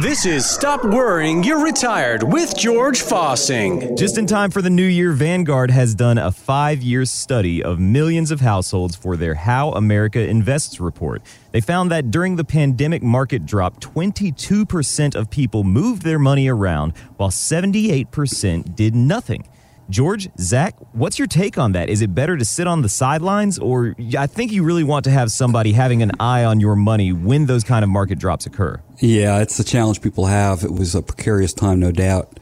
This is Stop Worrying, You're Retired with George Fossing. Just in time for the new year, Vanguard has done a five year study of millions of households for their How America Invests report. They found that during the pandemic market drop, 22% of people moved their money around, while 78% did nothing. George, Zach, what's your take on that? Is it better to sit on the sidelines, or I think you really want to have somebody having an eye on your money when those kind of market drops occur? Yeah, it's the challenge people have. It was a precarious time, no doubt.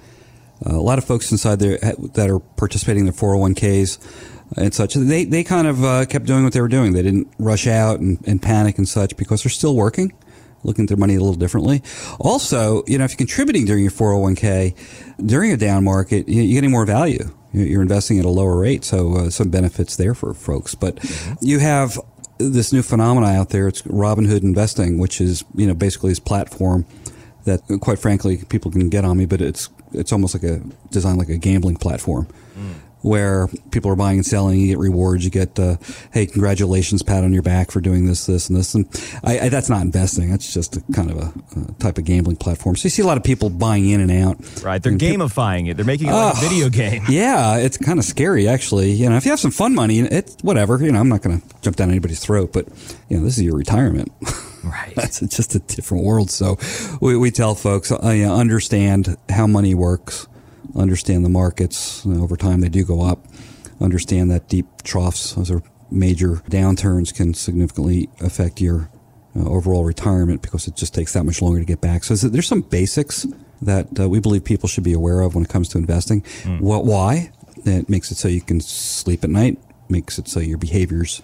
Uh, a lot of folks inside there that are participating in their 401ks and such, they, they kind of uh, kept doing what they were doing. They didn't rush out and, and panic and such because they're still working looking at their money a little differently. Also, you know, if you're contributing during your 401k during a down market, you're getting more value. You're investing at a lower rate, so uh, some benefits there for folks. But mm-hmm. you have this new phenomenon out there. It's Robinhood investing, which is you know basically this platform that, quite frankly, people can get on me, but it's it's almost like a designed like a gambling platform. Mm where people are buying and selling. You get rewards. You get, uh, hey, congratulations, pat on your back for doing this, this, and this. And I, I, that's not investing. That's just a kind of a, a, type of gambling platform. So you see a lot of people buying in and out. Right. They're gamifying it. They're making it like uh, a video game. Yeah. It's kind of scary, actually. You know, if you have some fun money, it's whatever. You know, I'm not going to jump down anybody's throat, but, you know, this is your retirement. Right. That's just a different world. So we, we tell folks, uh, you know, understand how money works understand the markets. Over time, they do go up. Understand that deep troughs, those are major downturns, can significantly affect your uh, overall retirement because it just takes that much longer to get back. So there's some basics that uh, we believe people should be aware of when it comes to investing. Mm. What, why? It makes it so you can sleep at night, makes it so your behaviors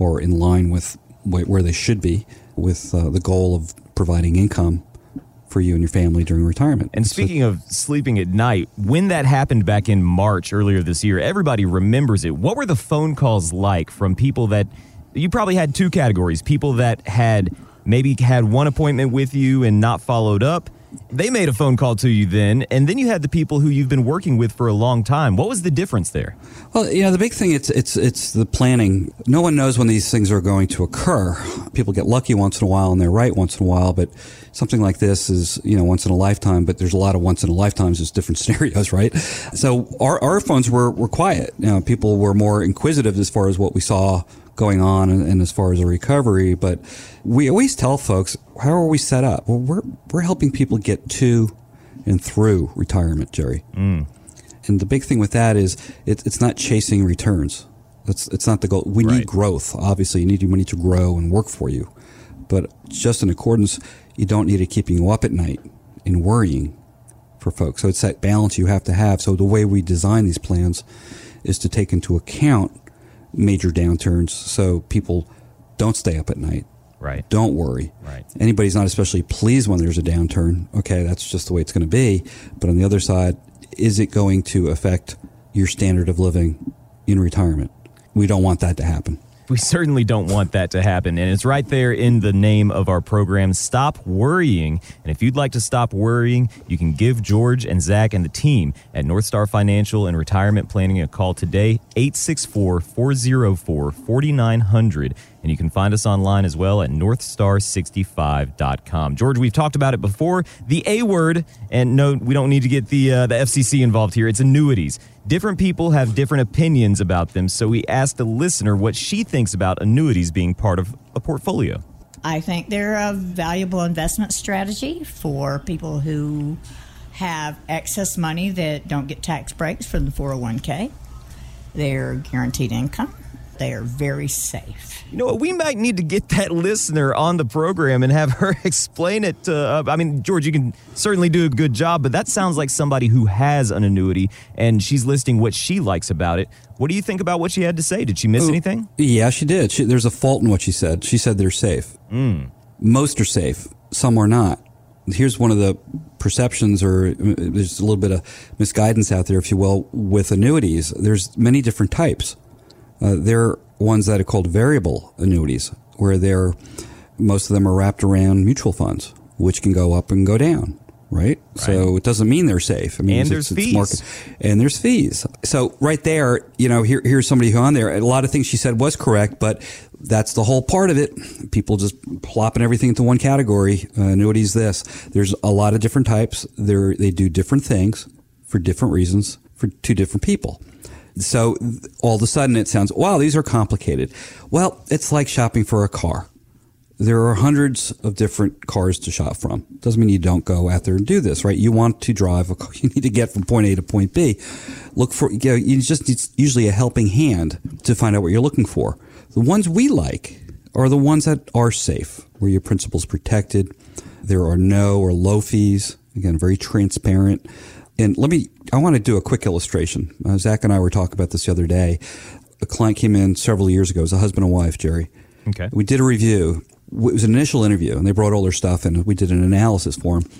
are in line with where they should be with uh, the goal of providing income for you and your family during retirement. And speaking of sleeping at night, when that happened back in March earlier this year, everybody remembers it. What were the phone calls like from people that you probably had two categories people that had maybe had one appointment with you and not followed up? They made a phone call to you then, and then you had the people who you've been working with for a long time. What was the difference there? Well, you know, the big thing it's it's it's the planning. No one knows when these things are going to occur. People get lucky once in a while and they're right once in a while, but something like this is you know once in a lifetime. But there's a lot of once in a lifetimes. There's different scenarios, right? So our our phones were were quiet. You know, people were more inquisitive as far as what we saw going on and, and, as far as a recovery. But we always tell folks, how are we set up? Well, we're, we're helping people get to and through retirement, Jerry. Mm. And the big thing with that is it, it's not chasing returns. It's, it's not the goal. We right. need growth. Obviously, you need your money to grow and work for you. But just in accordance, you don't need it keeping you up at night and worrying for folks. So it's that balance you have to have. So the way we design these plans is to take into account major downturns so people don't stay up at night. Right. Don't worry. Right. Anybody's not especially pleased when there's a downturn. Okay, that's just the way it's going to be. But on the other side, is it going to affect your standard of living in retirement? We don't want that to happen. We certainly don't want that to happen. And it's right there in the name of our program, Stop Worrying. And if you'd like to stop worrying, you can give George and Zach and the team at North Star Financial and Retirement Planning a call today, 864 404 4900. And you can find us online as well at northstar65.com. George, we've talked about it before. The A word, and no, we don't need to get the, uh, the FCC involved here. It's annuities. Different people have different opinions about them, so we asked a listener what she thinks about annuities being part of a portfolio. I think they're a valuable investment strategy for people who have excess money that don't get tax breaks from the 401k. They're guaranteed income they are very safe. You know what? We might need to get that listener on the program and have her explain it. To, uh, I mean, George, you can certainly do a good job, but that sounds like somebody who has an annuity and she's listing what she likes about it. What do you think about what she had to say? Did she miss anything? Yeah, she did. She, there's a fault in what she said. She said they're safe. Mm. Most are safe, some are not. Here's one of the perceptions, or uh, there's a little bit of misguidance out there, if you will, with annuities. There's many different types. Uh, they're ones that are called variable annuities, where they're most of them are wrapped around mutual funds, which can go up and go down. Right? right. So it doesn't mean they're safe. I mean, and there's fees. Market, and there's fees. So right there, you know, here, here's somebody who on there, a lot of things she said was correct, but that's the whole part of it. People just plopping everything into one category. Uh, annuities, this. There's a lot of different types. They're, they do different things for different reasons for two different people. So all of a sudden it sounds, wow, these are complicated. Well, it's like shopping for a car. There are hundreds of different cars to shop from. Doesn't mean you don't go out there and do this, right? You want to drive a car. You need to get from point A to point B. Look for, you, know, you just need usually a helping hand to find out what you're looking for. The ones we like are the ones that are safe, where your principal's protected. There are no or low fees. Again, very transparent. And let me, I want to do a quick illustration. Uh, Zach and I were talking about this the other day. A client came in several years ago. It was a husband and wife, Jerry. Okay. We did a review. It was an initial interview, and they brought all their stuff, and we did an analysis for them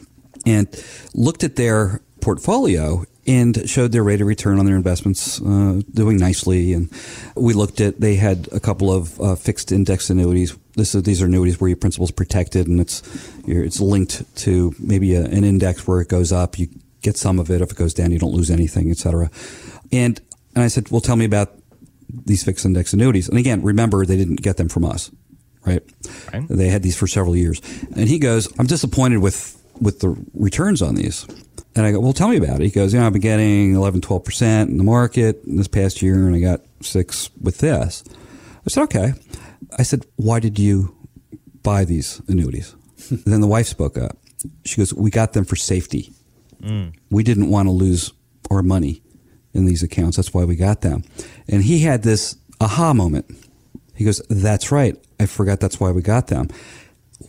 and looked at their portfolio and showed their rate of return on their investments uh, doing nicely. And we looked at they had a couple of uh, fixed index annuities. This is, these are annuities where your principal is protected and it's it's linked to maybe a, an index where it goes up. You get some of it. If it goes down, you don't lose anything, etc. And and I said, well, tell me about these fixed index annuities. And again, remember they didn't get them from us, right? Right. They had these for several years. And he goes, I'm disappointed with with the returns on these. And I go, well, tell me about it. He goes, you know, I've been getting 11, 12% in the market this past year, and I got six with this. I said, okay. I said, why did you buy these annuities? then the wife spoke up. She goes, we got them for safety. We didn't want to lose our money in these accounts. That's why we got them. And he had this aha moment. He goes, that's right. I forgot that's why we got them.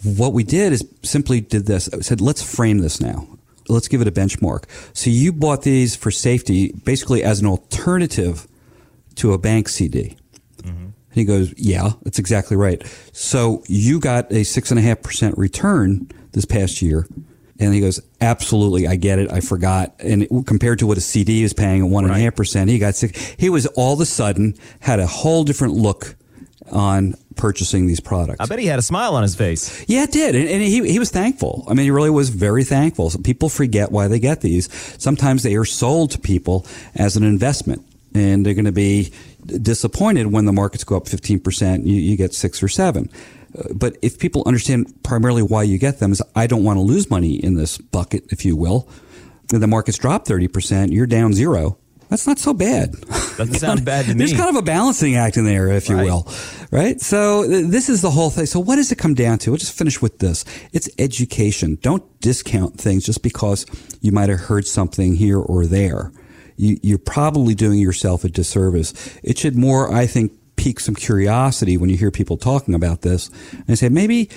What we did is simply did this. I said, let's frame this now. Let's give it a benchmark. So you bought these for safety, basically as an alternative to a bank CD. And he goes, Yeah, that's exactly right. So you got a six and a half percent return this past year. And he goes, Absolutely, I get it. I forgot. And it, compared to what a CD is paying at one and a half percent, he got six. He was all of a sudden had a whole different look on purchasing these products. I bet he had a smile on his face. Yeah, it did. And, and he, he was thankful. I mean, he really was very thankful. So people forget why they get these. Sometimes they are sold to people as an investment and they're going to be disappointed when the markets go up 15%, you, you get six or seven. But if people understand primarily why you get them is I don't want to lose money in this bucket, if you will. And the markets drop 30%, you're down zero. That's not so bad. Doesn't sound bad to me. There's kind of a balancing act in there, if you Right. will. Right? So th- this is the whole thing. So what does it come down to? We'll just finish with this. It's education. Don't discount things just because you might have heard something here or there. You, you're probably doing yourself a disservice. It should more, I think, pique some curiosity when you hear people talking about this and say, maybe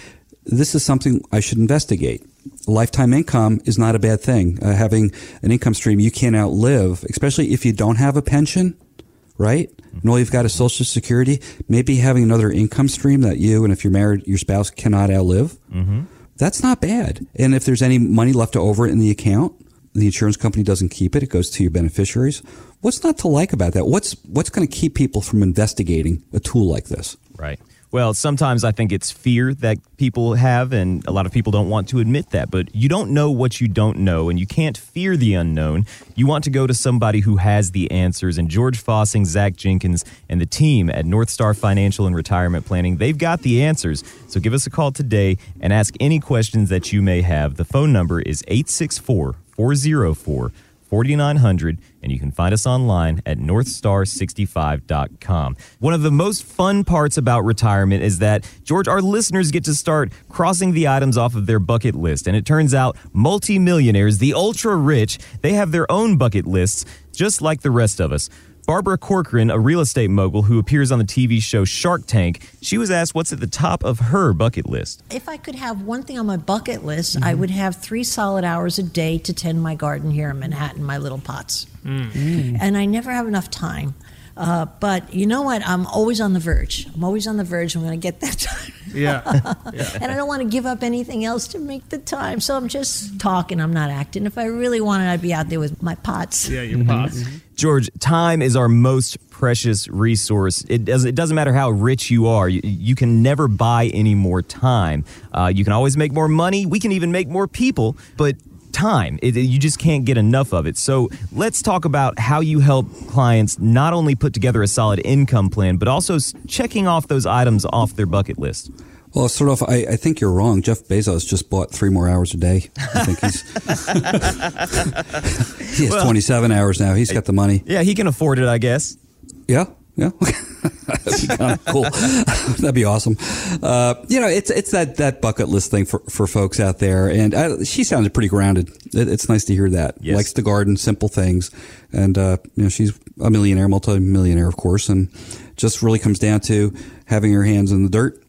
this is something I should investigate. Lifetime income is not a bad thing. Uh, having an income stream you can't outlive, especially if you don't have a pension, right? And all you've got is Social Security. Maybe having another income stream that you and if you're married, your spouse cannot outlive. Mm-hmm. That's not bad. And if there's any money left over in the account, the insurance company doesn't keep it; it goes to your beneficiaries. What's not to like about that? What's what's going to keep people from investigating a tool like this? Right. Well, sometimes I think it's fear that people have, and a lot of people don't want to admit that. But you don't know what you don't know, and you can't fear the unknown. You want to go to somebody who has the answers. And George Fossing, Zach Jenkins, and the team at North Star Financial and Retirement Planning, they've got the answers. So give us a call today and ask any questions that you may have. The phone number is 864 404 4900 and you can find us online at northstar65.com. One of the most fun parts about retirement is that George our listeners get to start crossing the items off of their bucket list and it turns out multimillionaires, the ultra rich, they have their own bucket lists just like the rest of us. Barbara Corcoran, a real estate mogul who appears on the TV show Shark Tank, she was asked what's at the top of her bucket list. If I could have one thing on my bucket list, I would have three solid hours a day to tend my garden here in Manhattan, my little pots. Mm. And I never have enough time. Uh, but you know what? I'm always on the verge. I'm always on the verge. I'm going to get that time. Yeah. and I don't want to give up anything else to make the time. So I'm just talking. I'm not acting. If I really wanted, I'd be out there with my pots. Yeah, your pots. George, time is our most precious resource. It doesn't. It doesn't matter how rich you are. You, you can never buy any more time. Uh, you can always make more money. We can even make more people, but time. It, you just can't get enough of it. So let's talk about how you help clients not only put together a solid income plan, but also checking off those items off their bucket list. Well, sort of. I, I, think you're wrong. Jeff Bezos just bought three more hours a day. I think he's he has well, 27 hours now. He's got the money. Yeah, he can afford it, I guess. Yeah, yeah. That'd be kind of cool. That'd be awesome. Uh, you know, it's it's that, that bucket list thing for, for folks out there, and I, she sounded pretty grounded. It, it's nice to hear that. Yes. Likes to garden, simple things, and uh, you know, she's a millionaire, multi-millionaire, of course, and just really comes down to having her hands in the dirt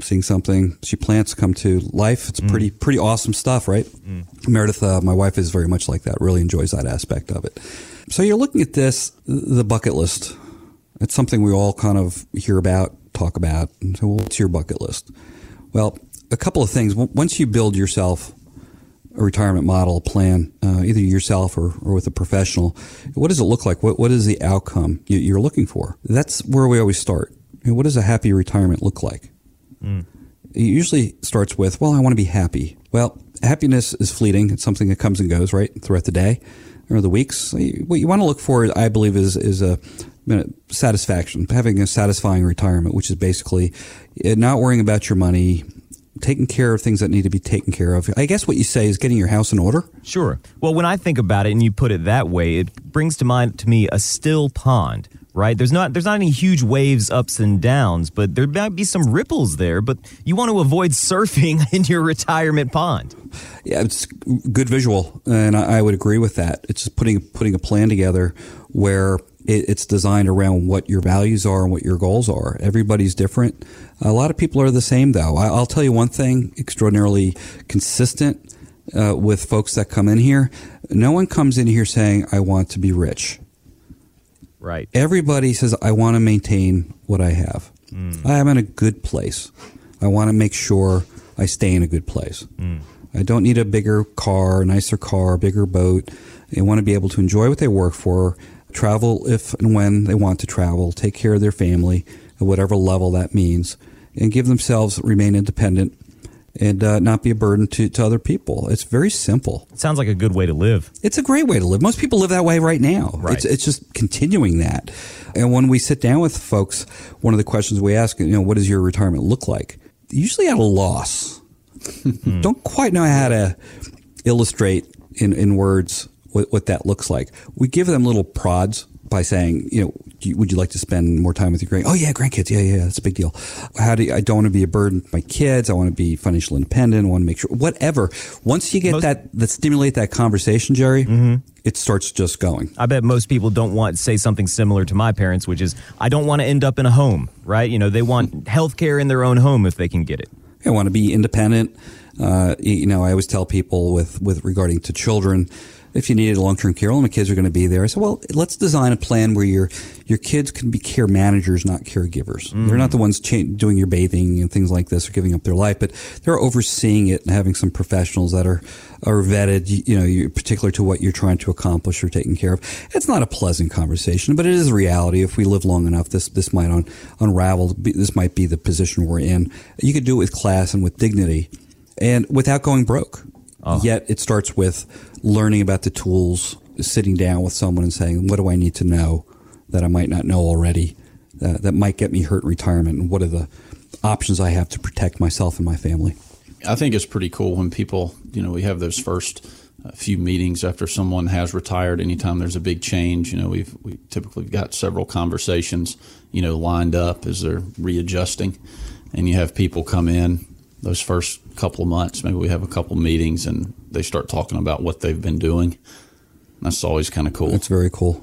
seeing something she plants come to life. It's mm. pretty pretty awesome stuff, right? Mm. Meredith, uh, my wife, is very much like that. Really enjoys that aspect of it. So you're looking at this, the bucket list. It's something we all kind of hear about, talk about, and so well, what's your bucket list? Well, a couple of things. Once you build yourself a retirement model, a plan, uh, either yourself or, or with a professional, what does it look like? What, what is the outcome you're looking for? That's where we always start. what does a happy retirement look like? Mm. It usually starts with, well, I want to be happy. Well, happiness is fleeting. It's something that comes and goes, right, throughout the day or the weeks. What you want to look for, I believe, is, is a satisfaction, having a satisfying retirement, which is basically uh, not worrying about your money, taking care of things that need to be taken care of. I guess what you say is getting your house in order. Sure. Well, when I think about it and you put it that way, it brings to mind to me a still pond right? There's not there's not any huge waves, ups and downs, but there might be some ripples there. But you want to avoid surfing in your retirement pond. Yeah, it's good visual, and I, I would agree with that. It's just putting putting a plan together where it, it's designed around what your values are and what your goals are. Everybody's different. A lot of people are the same, though. I, will tell you one thing: extraordinarily consistent uh, with folks that come in here. No one comes in here saying, "I want to be rich." Right. Everybody says, I want to maintain what I have. Mm. I am in a good place. I want to make sure I stay in a good place. Mm. I don't need a bigger car, nicer car, bigger boat. They want to be able to enjoy what they work for, travel if and when they want to travel, take care of their family at whatever level that means, and give themselves remain independent and uh, not be a burden to, to other people. It's very simple. It sounds like a good way to live. It's a great way to live. Most people live that way right now. Right. It's, it's just continuing that. And when we sit down with folks, one of the questions we ask, you know, what does your retirement look like? Usually at a loss. Hmm. Don't quite know how to illustrate in, in words what, what that looks like. We give them little prods by saying, you know, would you like to spend more time with your grand? Oh yeah, grandkids. Yeah, yeah, that's a big deal. How do you, I don't want to be a burden to my kids. I want to be financially independent. I want to make sure whatever. Once you get most, that, that stimulate that conversation, Jerry, mm-hmm. it starts just going. I bet most people don't want to say something similar to my parents, which is I don't want to end up in a home. Right? You know, they want health care in their own home if they can get it. I want to be independent. Uh, you know, I always tell people with with regarding to children if you needed long term care, all my kids are going to be there. I said, well, let's design a plan where your your kids can be care managers, not caregivers. Mm. They're not the ones cha- doing your bathing and things like this or giving up their life, but they're overseeing it and having some professionals that are are vetted, you know, particular to what you're trying to accomplish or taking care of. It's not a pleasant conversation, but it is a reality. If we live long enough, this this might un- unravel. This might be the position we're in. You could do it with class and with dignity, and without going broke. Oh. Yet it starts with learning about the tools, sitting down with someone and saying, what do I need to know that I might not know already uh, that might get me hurt in retirement? And what are the options I have to protect myself and my family? I think it's pretty cool when people, you know, we have those first uh, few meetings after someone has retired. Anytime there's a big change, you know, we've we typically got several conversations, you know, lined up as they're readjusting, and you have people come in those first couple of months. Maybe we have a couple meetings and they start talking about what they've been doing. That's always kind of cool. That's very cool.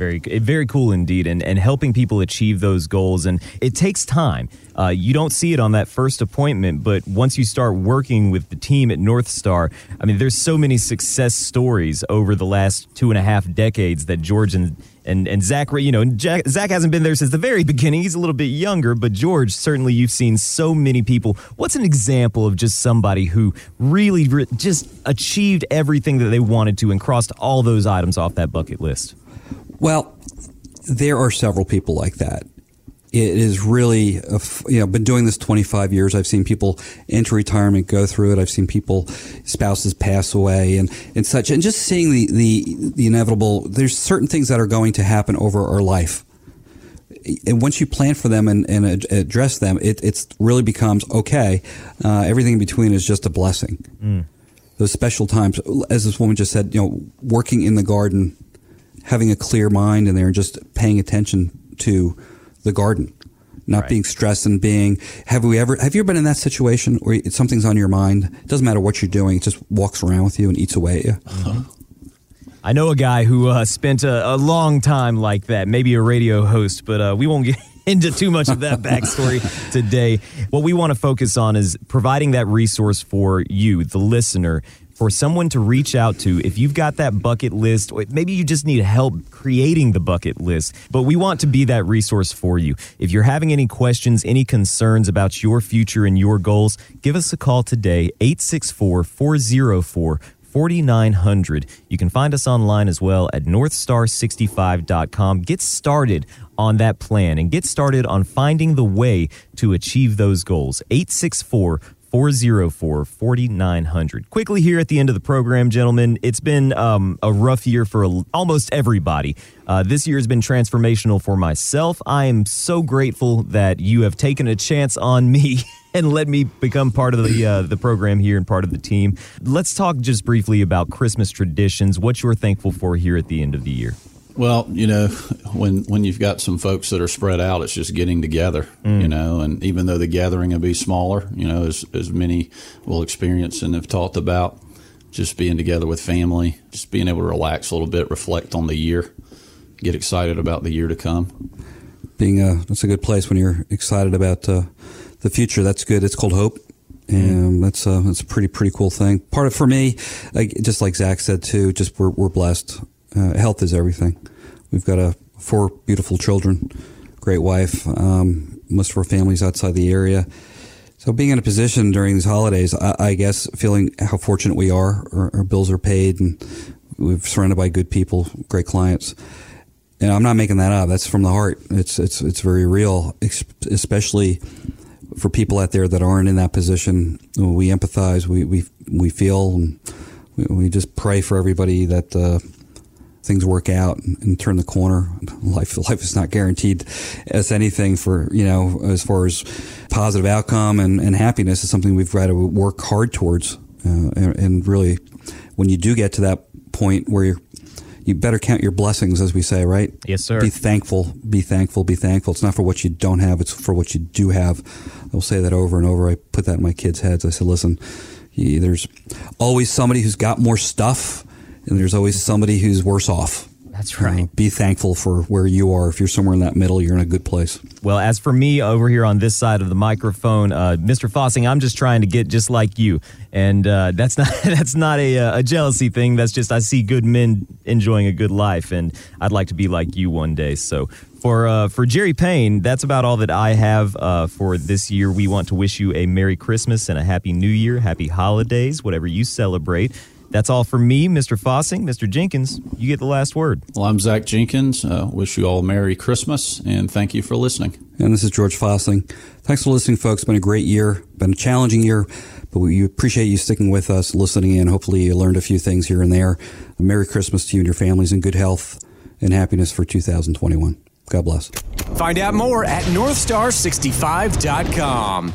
Very very cool indeed, and and helping people achieve those goals, and it takes time. Uh, you don't see it on that first appointment, but once you start working with the team at North Star, I mean, there's so many success stories over the last two and a half decades that George and and and Zach, you know, Jack, Zach hasn't been there since the very beginning. He's a little bit younger, but George, certainly you've seen so many people. What's an example of just somebody who really re- just achieved everything that they wanted to and crossed all those items off that bucket list? Well, there are several people like that. it is really, a you know, been doing this 25 years. I've seen people enter retirement, go through it. I've seen people, spouses pass away and, and such. And just seeing the, the, the inevitable, there's certain things that are going to happen over our life. And once you plan for them and, and address them, it it's really becomes okay. Uh, everything in between is just a blessing. Those special times, as this woman just said, you know, working in the garden, having a clear mind in there, and just paying attention to the garden, not Right. being stressed and being. Have we ever? Have you ever been in that situation where something's on your mind? It doesn't matter what you're doing; it just walks around with you and eats away at you. I know a guy who uh, spent a, a long time like that, maybe a radio host, but uh, we won't get into too much of that backstory today. What we want to focus on is providing that resource for you, the listener, for someone to reach out to if you've got that bucket list, or maybe you just need help creating the bucket list. But we want to be that resource for you. If you're having any questions, any concerns about your future and your goals, give us a call today, 864 404 4900. You can find us online as well at northstar65.com. Get started on that plan and get started on finding the way to achieve those goals. 864 404 4900. Quickly here at the end of the program, gentlemen, it's been um, a rough year for almost everybody. Uh, this year has been transformational for myself. I am so grateful that you have taken a chance on me and let me become part of the uh, the program here and part of the team. Let's talk just briefly about Christmas traditions. What you're thankful for here at the end of the year. Well, you know, when when you've got some folks that are spread out, it's just getting together, you mm. know, and even though the gathering will be smaller, you know, as, as many will experience and have talked about, just being together with family, just being able to relax a little bit, reflect on the year, get excited about the year to come. being a that's a good place when you're excited about uh, the future. That's good. It's called hope. Mm. And that's a, that's a pretty pretty cool thing. Part of for me, like, just like Zach said too, just we're we're blessed. Uh, health is everything. We've got a four beautiful children, great wife. Um, most of our families outside the area. So being in a position during these holidays, I, I guess feeling how fortunate we are. Our, our bills are paid, and we're surrounded by good people, great clients. And I'm not making that up. That's from the heart. It's it's it's very real, especially for people out there that aren't in that position. We empathize. We we we feel, and we, we just pray for everybody that uh, things work out and, and turn the corner. Life life is not guaranteed as anything for you know as far as positive outcome and, and happiness is something we've got to work hard towards. Uh, and, and really, when you do get to that point where you're you better count your blessings, as we say, right? Yes, sir. Be thankful, be thankful, be thankful. It's not for what you don't have, it's for what you do have. I'll say that over and over. I put that in my kids' heads. I said, listen, there's always somebody who's got more stuff, and there's always somebody who's worse off. That's right. be thankful for where you are. If you're somewhere in that middle, you're in a good place. Well, as for me over here on this side of the microphone, uh, Mr. Fossing, I'm just trying to get just like you, and uh, that's not that's not a, uh, a jealousy thing. That's just I see good men enjoying a good life, and I'd like to be like you one day. So for uh, for Jerry Payne, that's about all that I have uh, for this year. We want to wish you a Merry Christmas and a Happy New Year, Happy Holidays, whatever you celebrate. That's all for me, Mr. Fossing. Mr. Jenkins, you get the last word. Well, I'm Zach Jenkins. Uh, wish you all a Merry Christmas and thank you for listening. And this is George Fossing. Thanks for listening, folks. Been a great year, been a challenging year, but we appreciate you sticking with us, listening in. Hopefully, you learned a few things here and there. A Merry Christmas to you and your families, and good health and happiness for 2021. God bless. Find out more at northstar65.com.